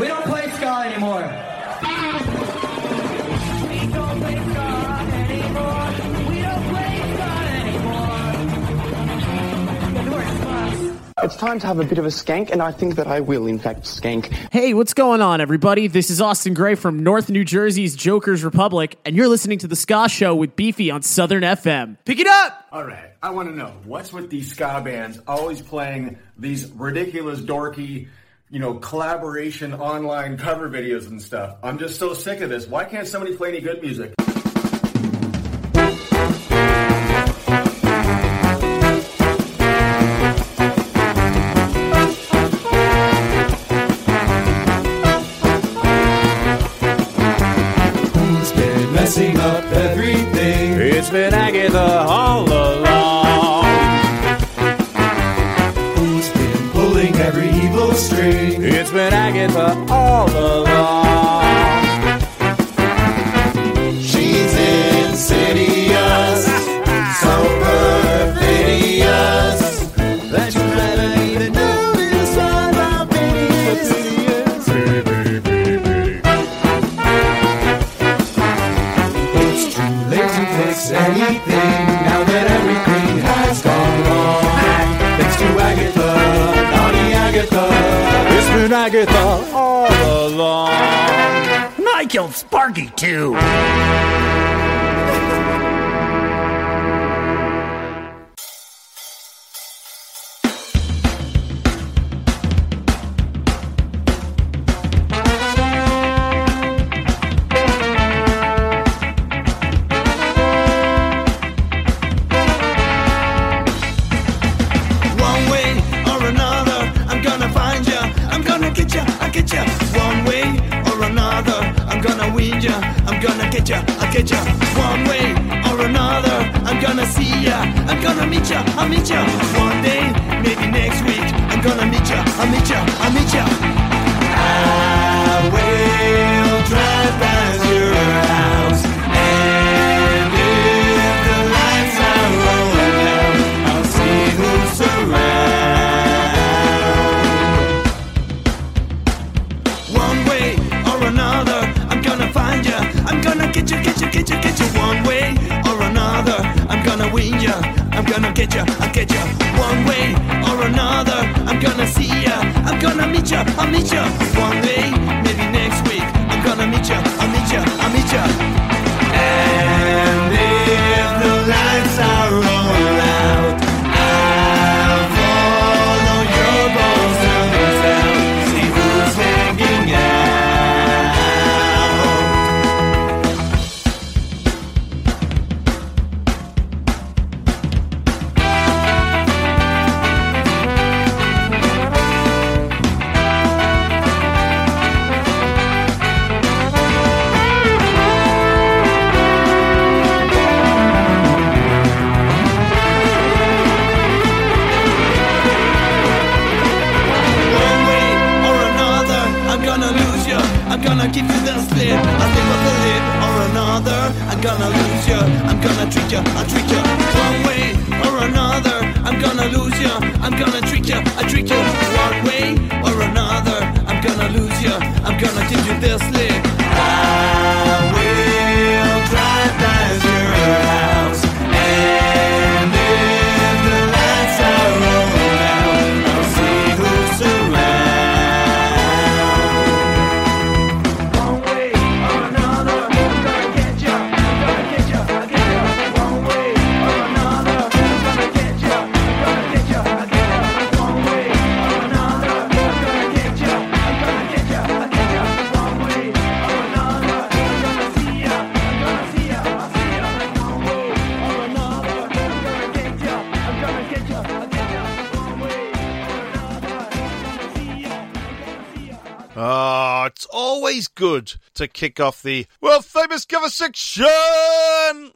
We don't play ska anymore. It's time to have a bit of a skank, and I think that I will, in fact, skank. Hey, what's going on, everybody? This is Austin Gray from North New Jersey's Joker's Republic, and you're listening to The Ska Show with Beefy on Southern FM. Pick it up! All right, I want to know what's with these ska bands always playing these ridiculous, dorky, you know, collaboration online cover videos and stuff. I'm just so sick of this. Why can't somebody play any good music? Who's messing up everything? It's been Agatha gonna get ya, I'll get ya. One way or another, I'm gonna see ya. I'm gonna meet ya, I'll meet ya. Always good to kick off the world famous cover section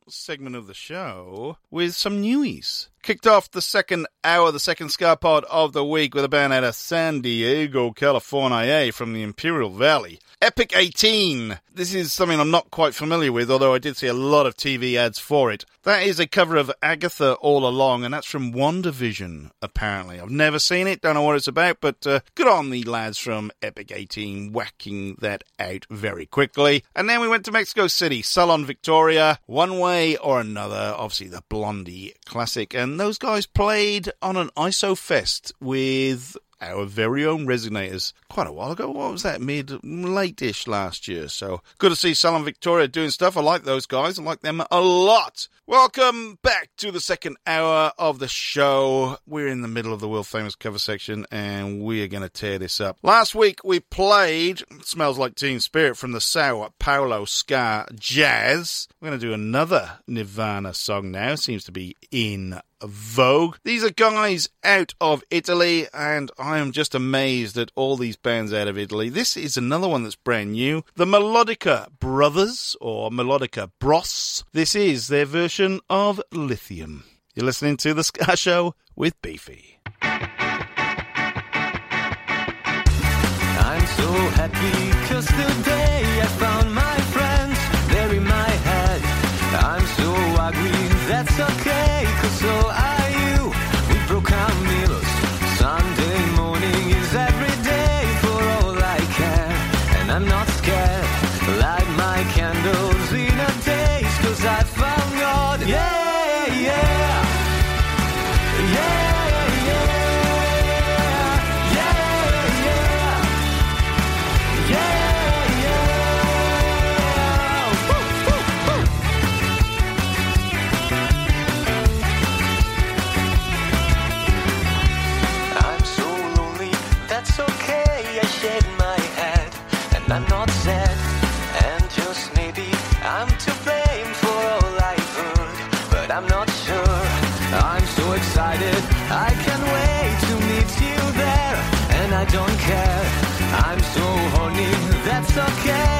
segment of the show with some newies. Kicked off the second hour, the second SkaPod of the week with a band out of San Diego, California, from the Imperial Valley. Epic 18. This is something I'm not quite familiar with, although I did see a lot of TV ads for it. That is a cover of Agatha All Along, and that's from WandaVision, apparently. I've never seen it, don't know what it's about, but uh, good on the lads from Epic 18 whacking that out very quickly. And then we went to Mexico City, Salon Victoria, One Way or Another, obviously the Blondie classic, and those guys played on an ISO Fest with our very own Resonators quite a while ago. What was that? Mid late ish last year. So good to see Salon Victoria doing stuff. I like those guys. I like them a lot. Welcome back to the second hour of the show. We're in the middle of the world famous cover section and we are going to tear this up. Last week we played Smells Like Teen Spirit from the Sao Paulo Ska Jazz. We're going to do another Nirvana song now. Seems to be in Vogue. These are guys out of Italy, and I am just amazed at all these bands out of Italy. This is another one that's brand new. The Melodicka Brothers, or Melodicka Bros. This is their version of Lithium. You're listening to The Ska Show with Beefy. I'm so happy cause today I found my friends, they're in my head. I'm so ugly, that's okay, cause so are I don't care. I'm so horny, that's okay.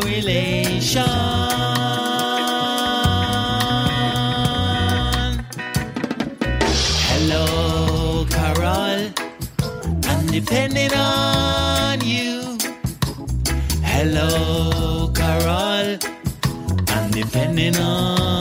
Relation. Hello, Carol. I'm depending on you. Hello, Carol. I'm depending on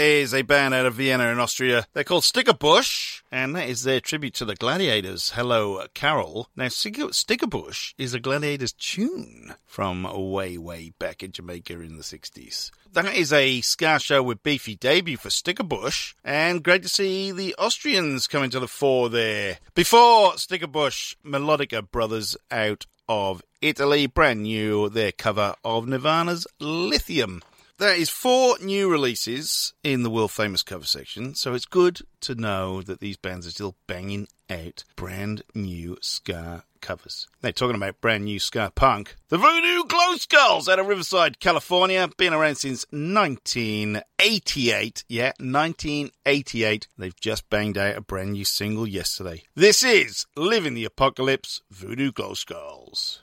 is a band out of Vienna in Austria. They're called Stick-A-Bush, and that is their tribute to the Gladiators. Hello, Carol. Now, Sticker- Stick-A-Bush is a Gladiators tune from way, way back in Jamaica in the 60s. That is a ska show with beefy debut for Stick-A-Bush, and great to see the Austrians coming to the fore there. Before Stick-A-Bush, Melodicka Brothers out of Italy, brand new, their cover of Nirvana's Lithium. There is four new releases in the world famous cover section, so it's good to know that these bands are still banging out brand new ska covers. They're talking about brand new ska punk. The Voodoo Glow Skulls out of Riverside, California, been around since 1988. Yeah, 1988. They've just banged out a brand new single yesterday. This is Living the Apocalypse, Voodoo Glow Skulls.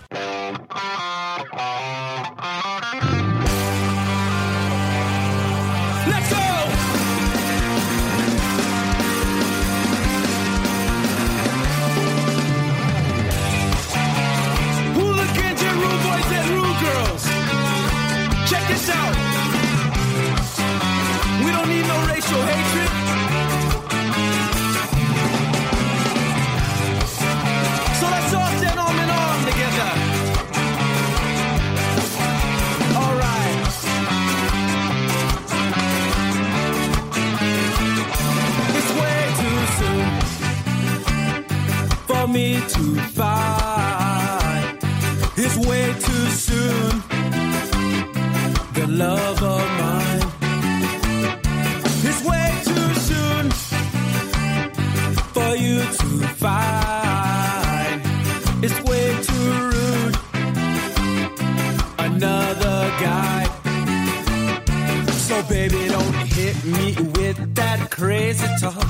Crazy talk.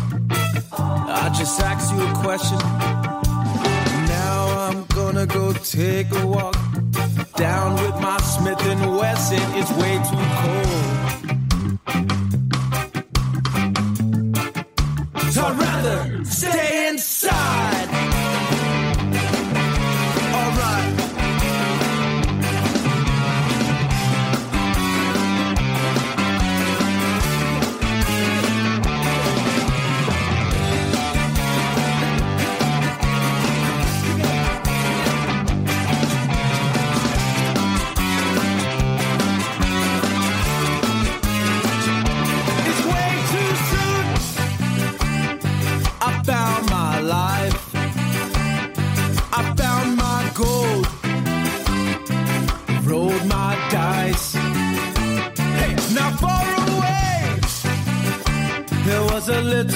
I just asked you a question. Now I'm gonna go take a walk down with my Smith and Wesson. It's way too cold.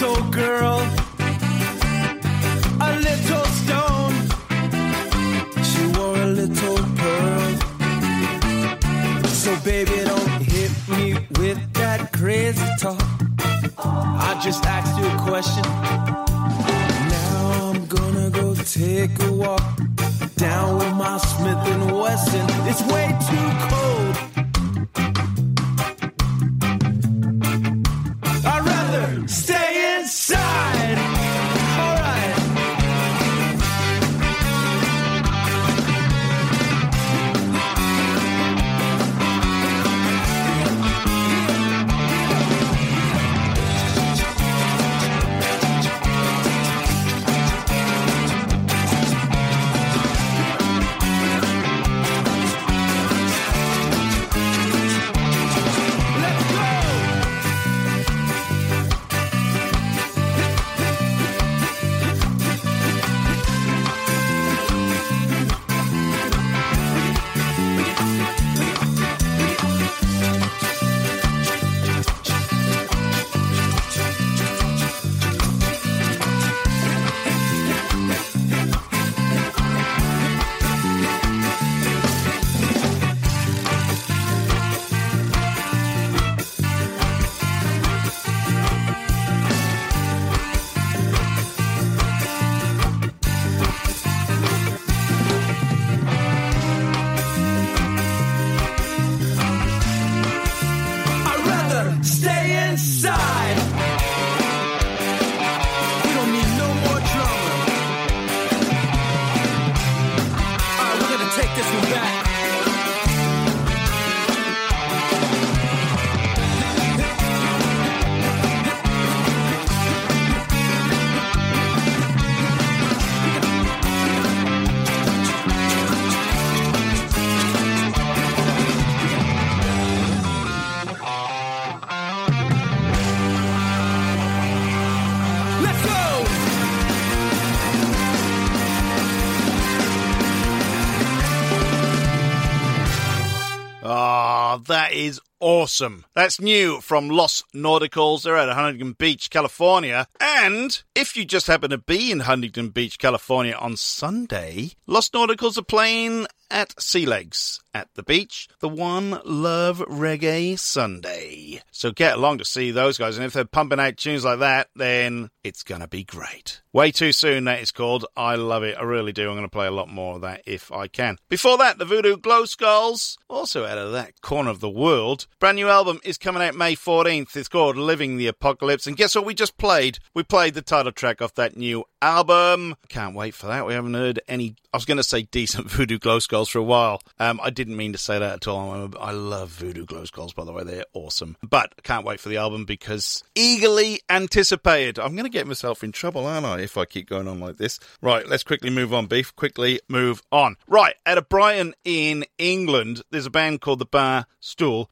Little girl. That is awesome. That's new from Los Nauticals. They're at Huntington Beach, California. And if you just happen to be in Huntington Beach, California on Sunday, Los Nauticals are playing at Sea Legs at the beach, the One Love Reggae Sunday. So get along to see those guys, and if they're pumping out tunes like that, then it's gonna be great. Way too soon, that is called. I love it. I really do. I'm gonna play a lot more of that if I can. Before that, the Voodoo Glow Skulls, also out of that corner of the world. Brand new album is coming out May 14th. It's called Living the Apocalypse. And guess what we just played? We played the title track off that new album. Can't wait for that. We haven't heard any, I was going to say decent Voodoo Glow Skulls for a while. Um, I didn't mean to say that at all. I love Voodoo Glow Skulls, by the way. They're awesome. But can't wait for the album because eagerly anticipated. I'm going to get myself in trouble, aren't I, if I keep going on like this? Right, let's quickly move on, Beef. Quickly move on. Right, out of Brighton in England, there's a band called the Bar Stool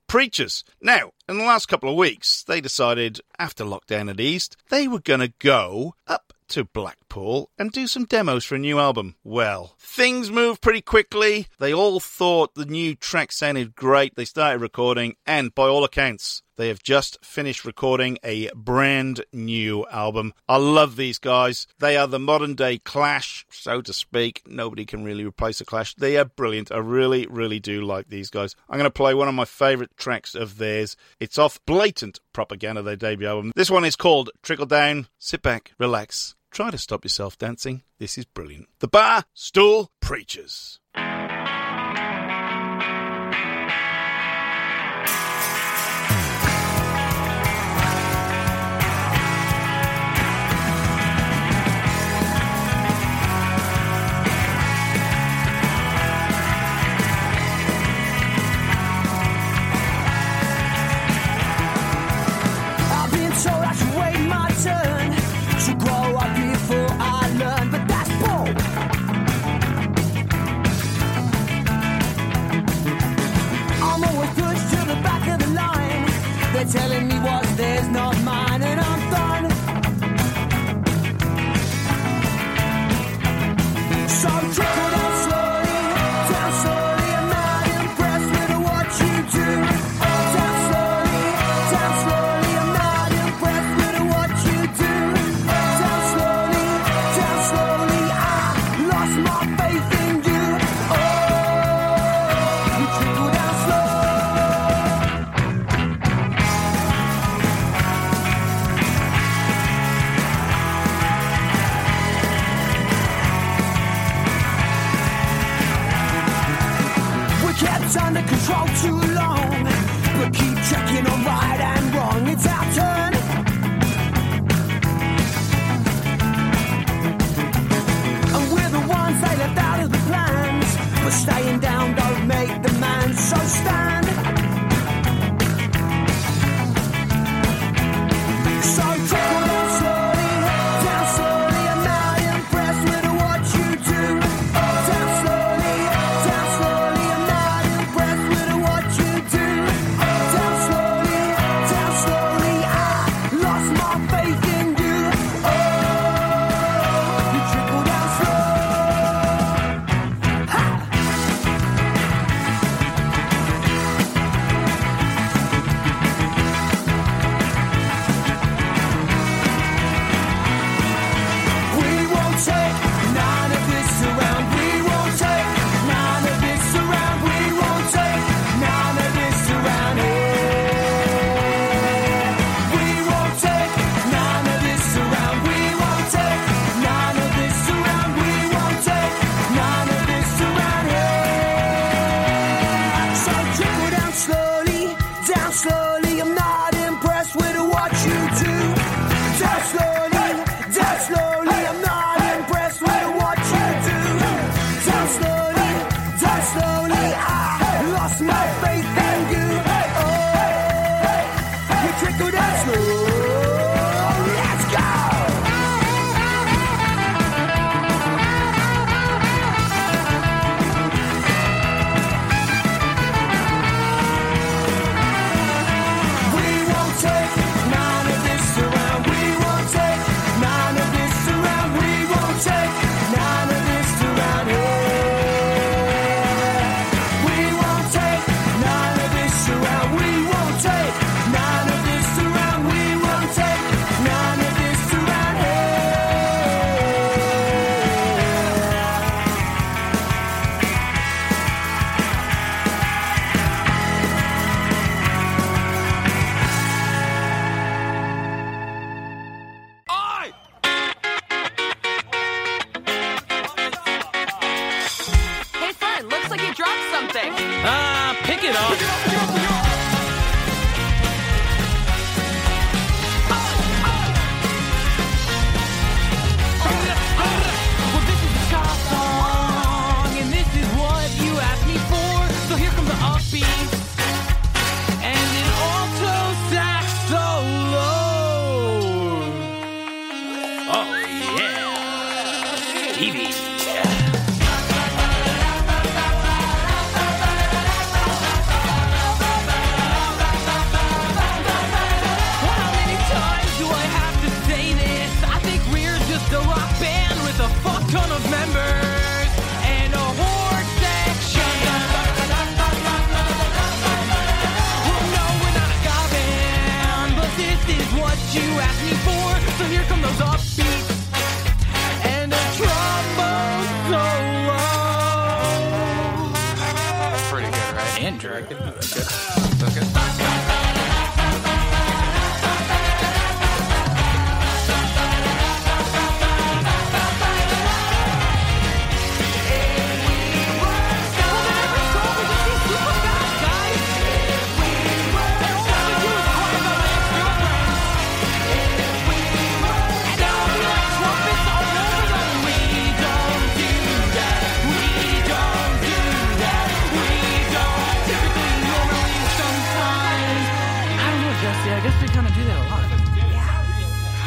Now, in the last couple of weeks, they decided, after lockdown had eased, they were going to go up to Blackpool and do some demos for a new album. Well, things moved pretty quickly. They all thought the new track sounded great. They started recording, and by all accounts, they have just finished recording a brand new album. I love these guys. They are the modern day Clash, so to speak. Nobody can really replace the Clash. They are brilliant. I really, really do like these guys. I'm going to play one of my favourite tracks of theirs. It's off Blatant Propaganda, their debut album. This one is called Trickle Down. Sit back, relax, try to stop yourself dancing. This is brilliant. The Bar Stool Preachers.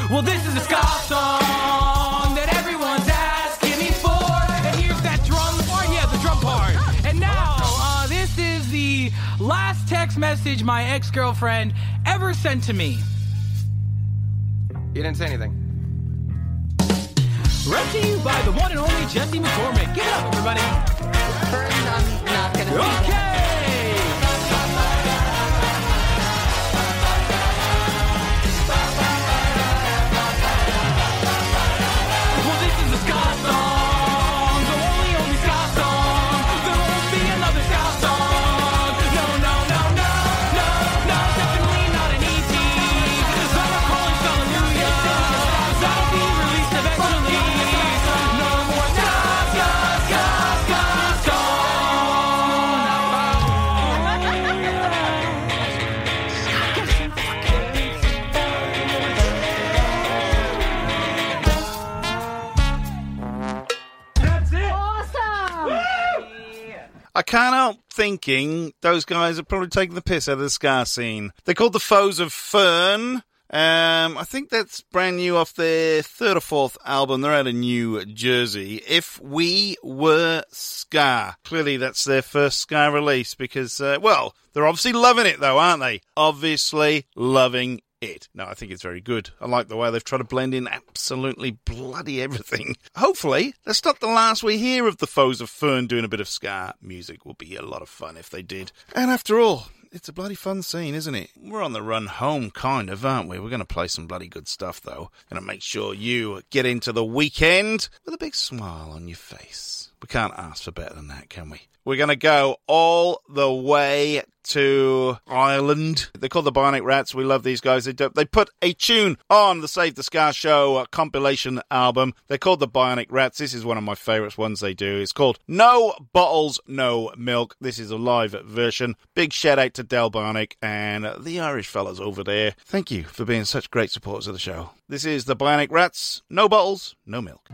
Well, this is a ska song that everyone's asking me for. And here's that drum part. Yeah, the drum part. And now, uh, this is the last text message my ex girlfriend ever sent to me. You didn't say anything. Read to you by the one and only Jesse McCormick. Give it up, everybody. I'm not gonna. Okay. I can't help thinking those guys are probably taking the piss out of the ska scene. They're called the Foes of Fern. Um, I think that's brand new off their third or fourth album. They're out of New Jersey. If We Were Ska. Clearly that's their first ska release because, uh, well, they're obviously loving it though, aren't they? Obviously loving it. No, I think it's very good. I like the way they've tried to blend in absolutely bloody everything. Hopefully, that's not the last we hear of the Foes of Fern doing a bit of ska music. Will be a lot of fun if they did. And after all, it's a bloody fun scene, isn't it? We're on the run home, kind of, aren't we? We're going to play some bloody good stuff, though. Going to make sure you get into the weekend with a big smile on your face. We can't ask for better than that, can we? We're going to go all the way to Ireland. They're called the Bionic Rats. We love these guys. They, do, they put a tune on the Save the Ska Show uh, compilation album. They're called the Bionic Rats. This is one of my favourite ones they do. It's called No Bottles, No Milk. This is a live version. Big shout out to Del Bionic and the Irish fellas over there. Thank you for being such great supporters of the show. This is the Bionic Rats. No bottles, no milk.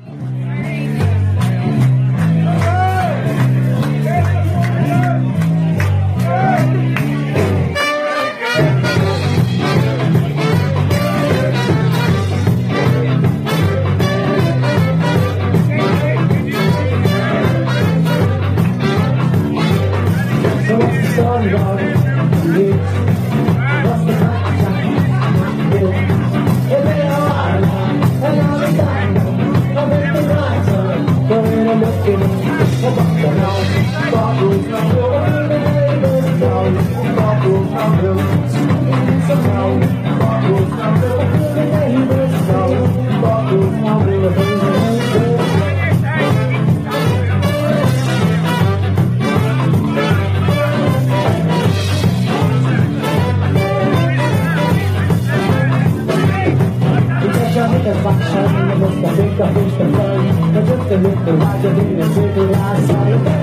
Things to learn. But just a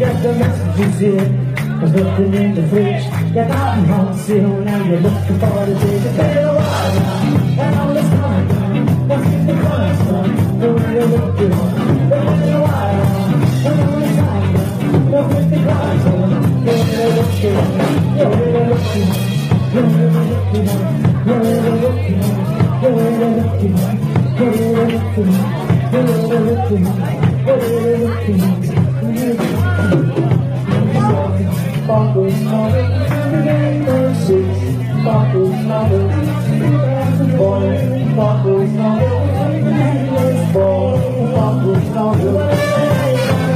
got the messages here. I nothing looking in the fridge, got out on sale. Now you're looking for the days of better. And the fun you're the you're. And all this time, what's in the fun? The way you're looking, the you're. The you're the you're the you're the you're the. Papa's mother, six, Papa's mother, five, Papa's mother, four, Papa's mother,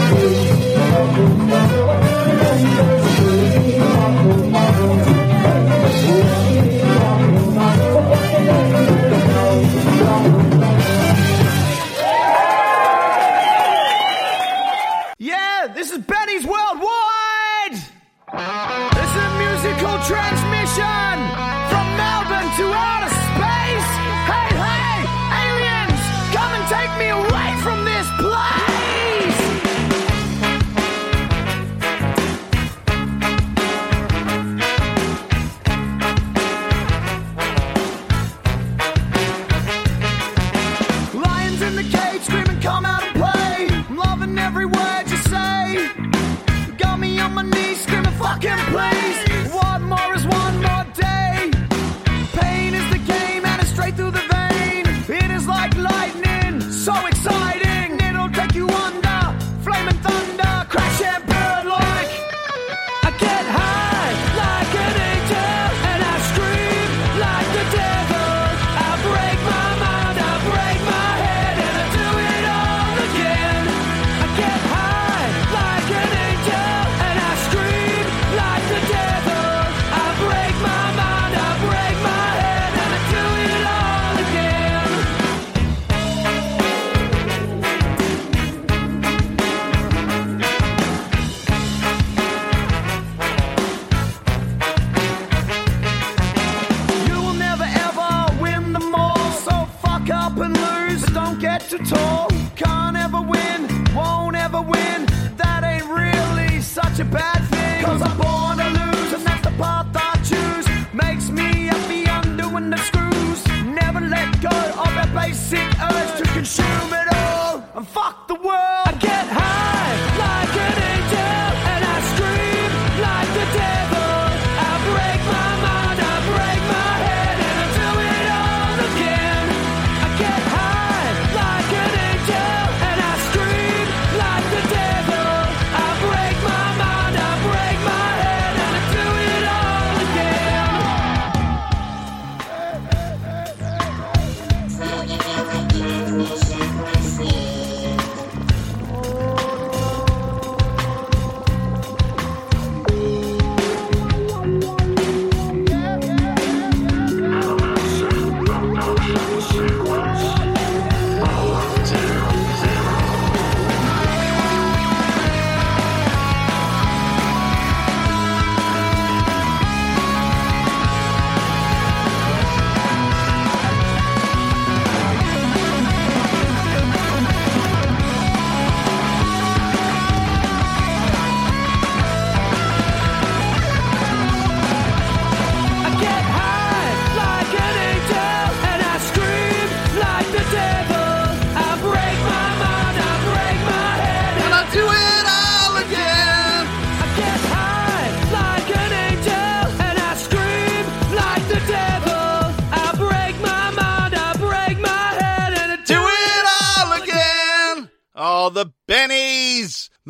six, Papa's mother, three, Papa's.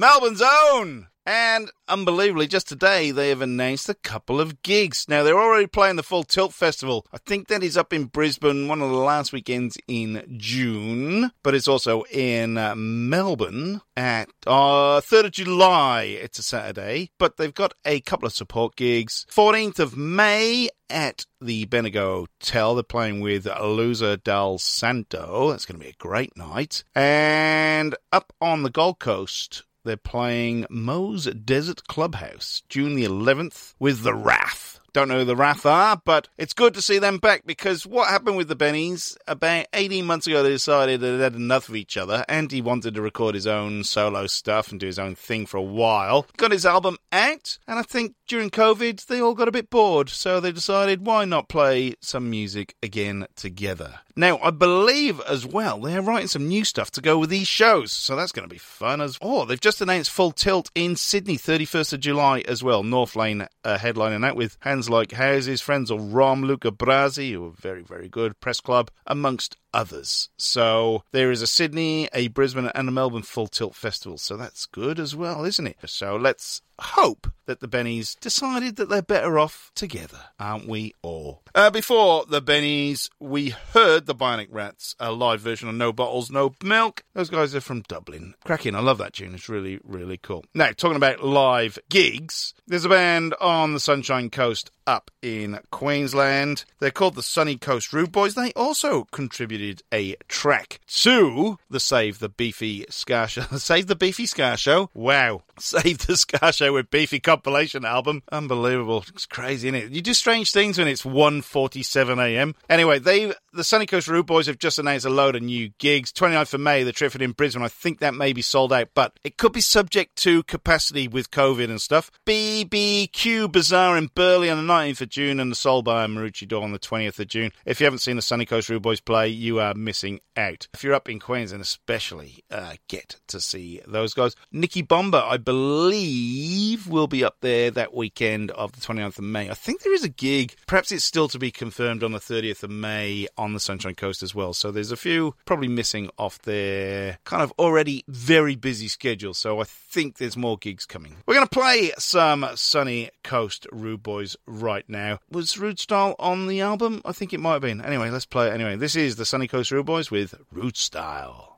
Melbourne's own. And unbelievably, just today they have announced a couple of gigs. Now they're already playing the Full Tilt Festival. I think that is up in Brisbane, one of the last weekends in June, but it's also in uh, Melbourne at uh, 3rd of July. It's a Saturday, but they've got a couple of support gigs. 14th of May at the Bendigo Hotel. They're playing with Loser Del Santo. That's going to be a great night. And up on the Gold Coast they're playing Moe's Desert Clubhouse, June the 11th, with The Wrath. Don't know who the Wrath are, but it's good to see them back because what happened with the Bennies about 18 months ago, they decided that they had enough of each other. Andy wanted to record his own solo stuff and do his own thing for a while. Got his album out, and I think during COVID, they all got a bit bored, so they decided why not play some music again together. Now, I believe as well they're writing some new stuff to go with these shows, so that's going to be fun as Oh, they've just announced Full Tilt in Sydney, 31st of July as well. North Lane uh, headlining that with Hands Like Houses, friends of Rom Luca Brasi, who are very, very good, Press Club, amongst others. So there is a Sydney, a Brisbane, and a Melbourne Full Tilt Festival, so that's good as well, isn't it? So let's hope that the Bennies decided that they're better off together, aren't we all? Uh, before the Bennies, we heard the Bionic Rats, a live version of No Bottles, No Milk. Those guys are from Dublin. Cracking, I love that tune. It's really, really cool. Now, talking about live gigs, there's a band on the Sunshine Coast up in Queensland. They're called the Sunny Coast Rude Boys. They also contributed a track to the Save the Beefy Ska Show. Save the Beefy Ska Show? Wow. Save the Ska Show with Beefy compilation album. Unbelievable. It's crazy, isn't it? You do strange things when it's 1.47 a.m. Anyway, they the Sunny Coast Rude Boys have just announced a load of new gigs. 29th of May, the Triffid in Brisbane. I think that may be sold out, but it could be subject to capacity with COVID and stuff. BBQ Bazaar in Burleigh on the 19th of June and the Solbar in Maroochydore on the 20th of June. If you haven't seen the Sunny Coast Rude Boys play, you are missing out. If you're up in Queensland, especially, uh, get to see those guys. Nicky Bomba, I believe, will be up there that weekend of the 29th of May. I think there is a gig. Perhaps it's still to be confirmed on the 30th of May on the Sunshine Coast as well. So there's a few probably missing off their kind of already very busy schedule. So I think there's more gigs coming. We're going to play some Sunny Coast Rude Boys right now. Was Rude Style on the album? I think it might have been. Anyway, let's play it anyway. This is the Sunny Coast Rude Boys with Rude Style.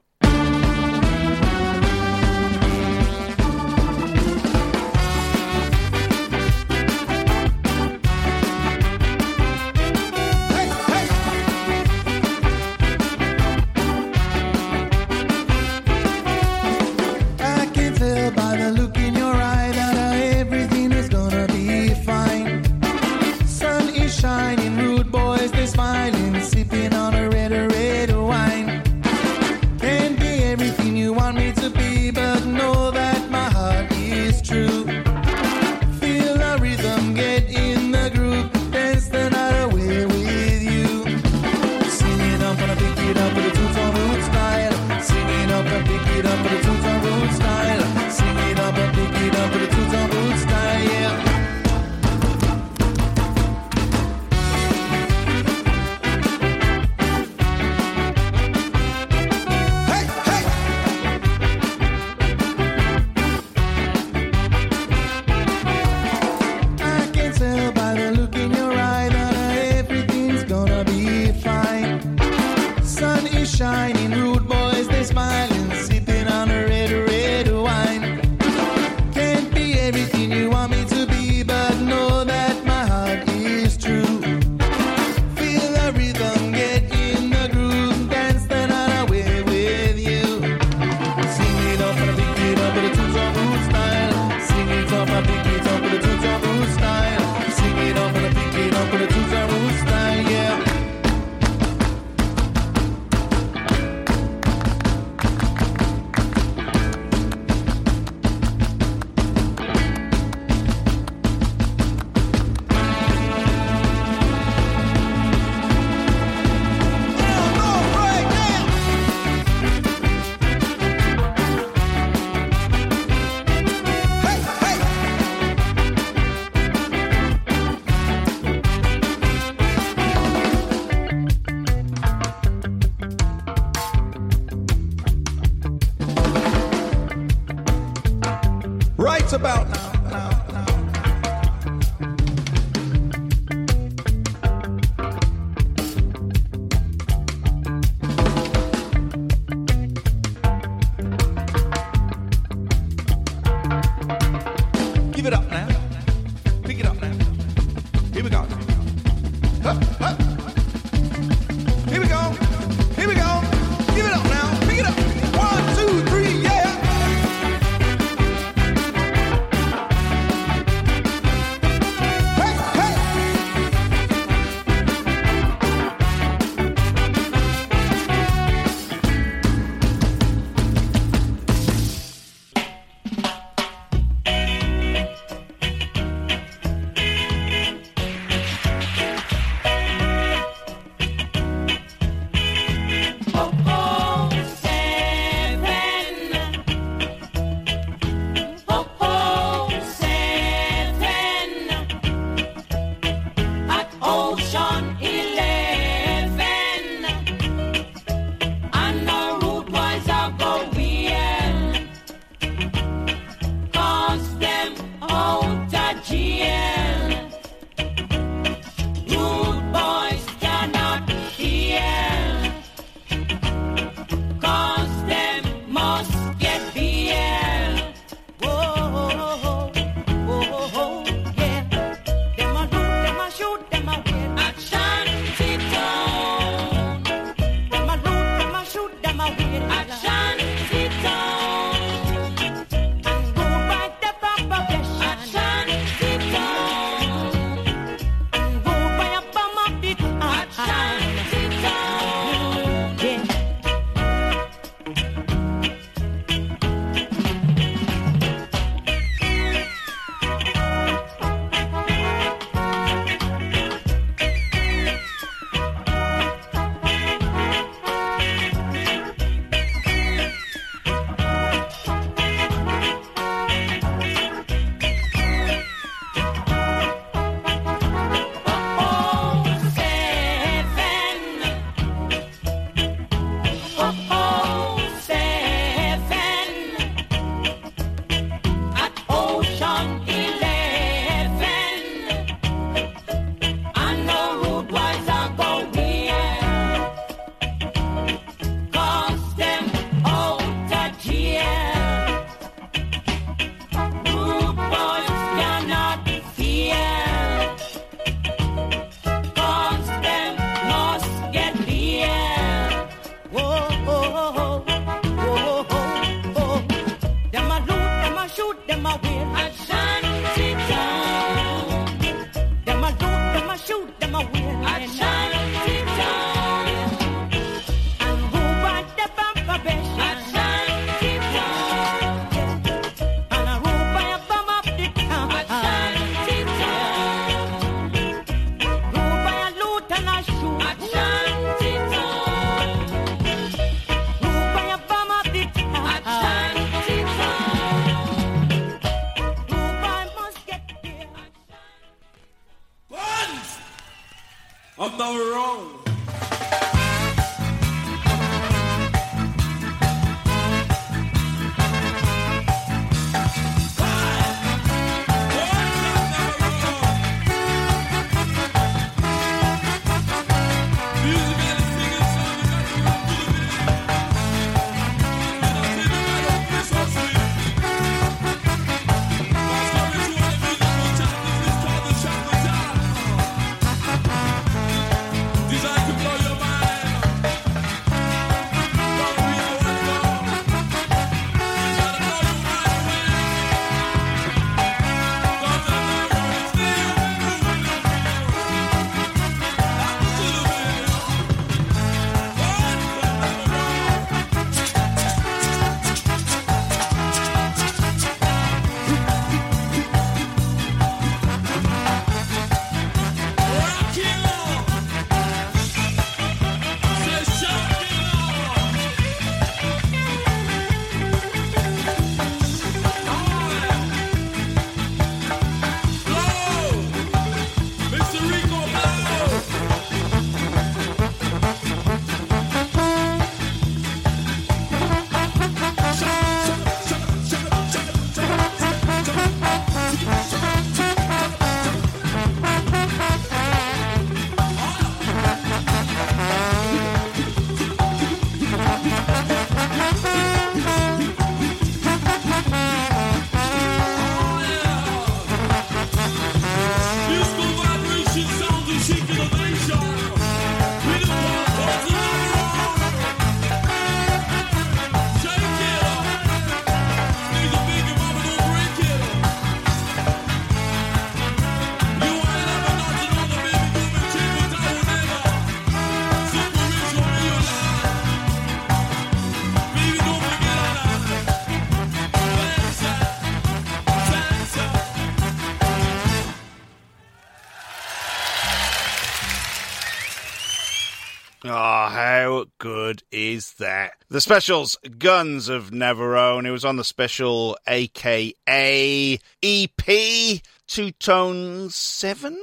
Is that? The specials, Guns of Navarone. It was on the special AKA EP, Two Tone 7?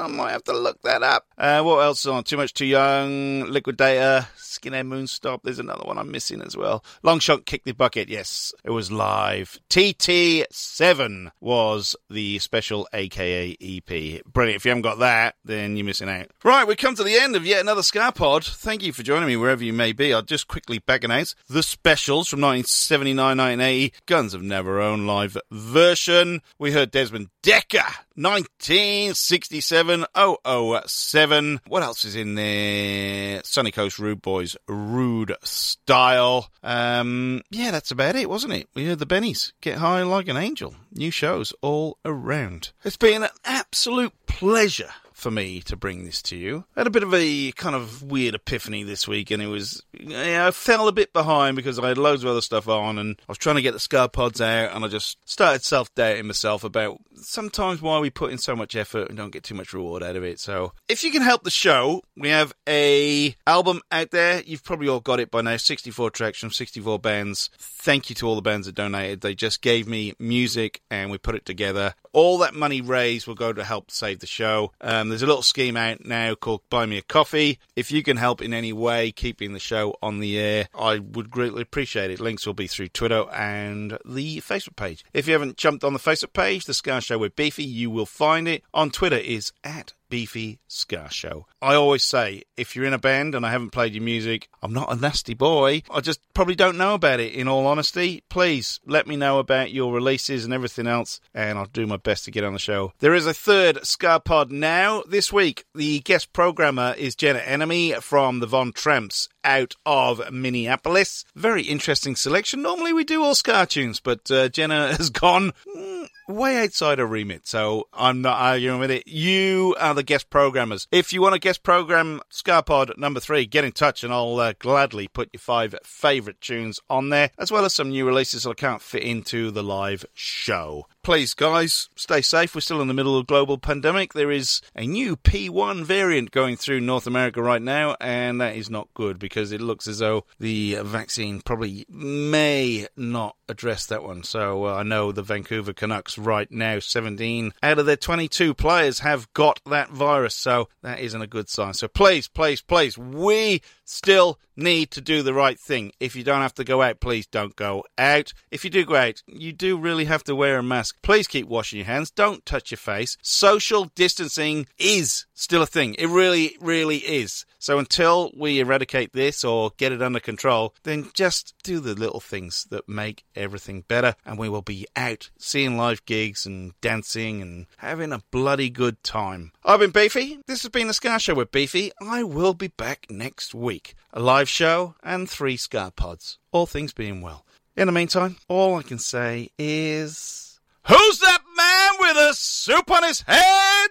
I might have to look that up. Uh, what else on? Too Much Too Young, Liquidator, Skinhead Moonstomp. There's another one I'm missing as well. Long Shot Kick the Bucket. Yes, it was live. TT7 was the special AKA EP. Brilliant. If you haven't got that, then you're missing out. Right, we come to the end of yet another SkaPod. Thank you for joining me wherever you may be. I'll just quickly back announce the specials from 1979 1980 Guns of Navarone live version. We heard Desmond Dekker 1967 007. What else is in there? Sunny Coast Rude Boys, Rude Style. Um, yeah, that's about it, wasn't it? We heard the Bennies, Get High Like an Angel. New shows all around. It's been an absolute pleasure for me to bring this to you. I had a bit of a kind of weird epiphany this week, and it was yeah, I fell a bit behind because I had loads of other stuff on, and I was trying to get the SkaPods out, and I just started self doubting myself about sometimes why we put in so much effort and don't get too much reward out of it. So if you can help the show, we have a album out there. You've probably all got it by now. 64 tracks from 64 bands. Thank you to all the bands that donated. They just gave me music and we put it together. All that money raised will go to help save the show. Um, there's a little scheme out now called Buy Me a Coffee. If you can help in any way keeping the show on the air, I would greatly appreciate it. Links will be through Twitter and the Facebook page. If you haven't jumped on the Facebook page, The Ska Show with Beefy, you will find it. On Twitter is at Beefy Ska Show. I always say, if you're in a band and I haven't played your music, I'm not a nasty boy. I just probably don't know about it, in all honesty. Please let me know about your releases and everything else, and I'll do my best to get on the show. There is a third SkaPod now. This week, the guest programmer is Jenna Enemy from the Von Tramps out of Minneapolis. Very interesting selection. Normally we do all Ska tunes, but uh, Jenna has gone mm, way outside her remit, so I'm not arguing with it. You are the guest programmers. If you want to guest program SkaPod number three, get in touch and I'll uh, gladly put your five favourite tunes on there, as well as some new releases that I can't fit into the live show. Please, guys, stay safe. We're still in the middle of a global pandemic. There is a new P1 variant going through North America right now, and that is not good because it looks as though the vaccine probably may not address that one. So uh, I know the Vancouver Canucks right now, 17 out of their 22 players have got that virus, so that isn't a good sign. So please, please, please, we still need to do the right thing. If you don't have to go out, please don't go out. If you do go out, you do really have to wear a mask. Please keep washing your hands. Don't touch your face. Social distancing is still a thing. It really, really is. So until we eradicate this or get it under control, then just do the little things that make everything better and we will be out seeing live gigs and dancing and having a bloody good time. I've been Beefy. This has been the Ska Show with Beefy. I will be back next week. A live show and three SkaPods. All things being well. In the meantime, all I can say is... Who's that man with a soup on his head?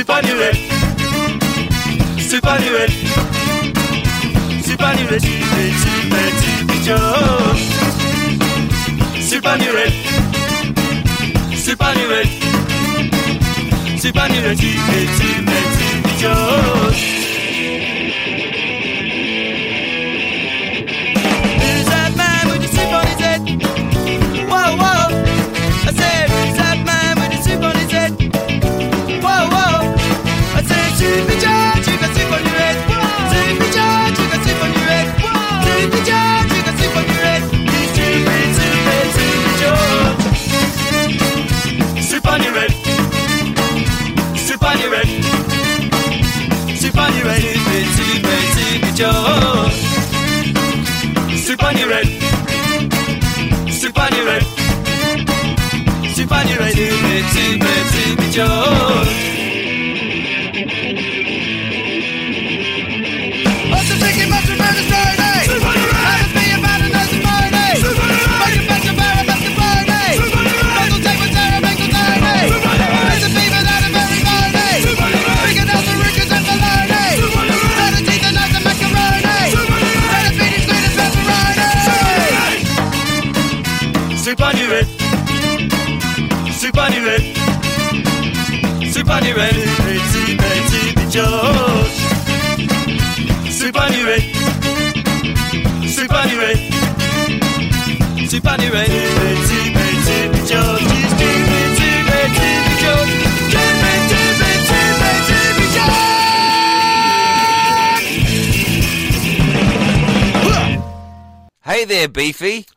Soup on your head. Soup on your head. Soup on your head, soupy, soupy,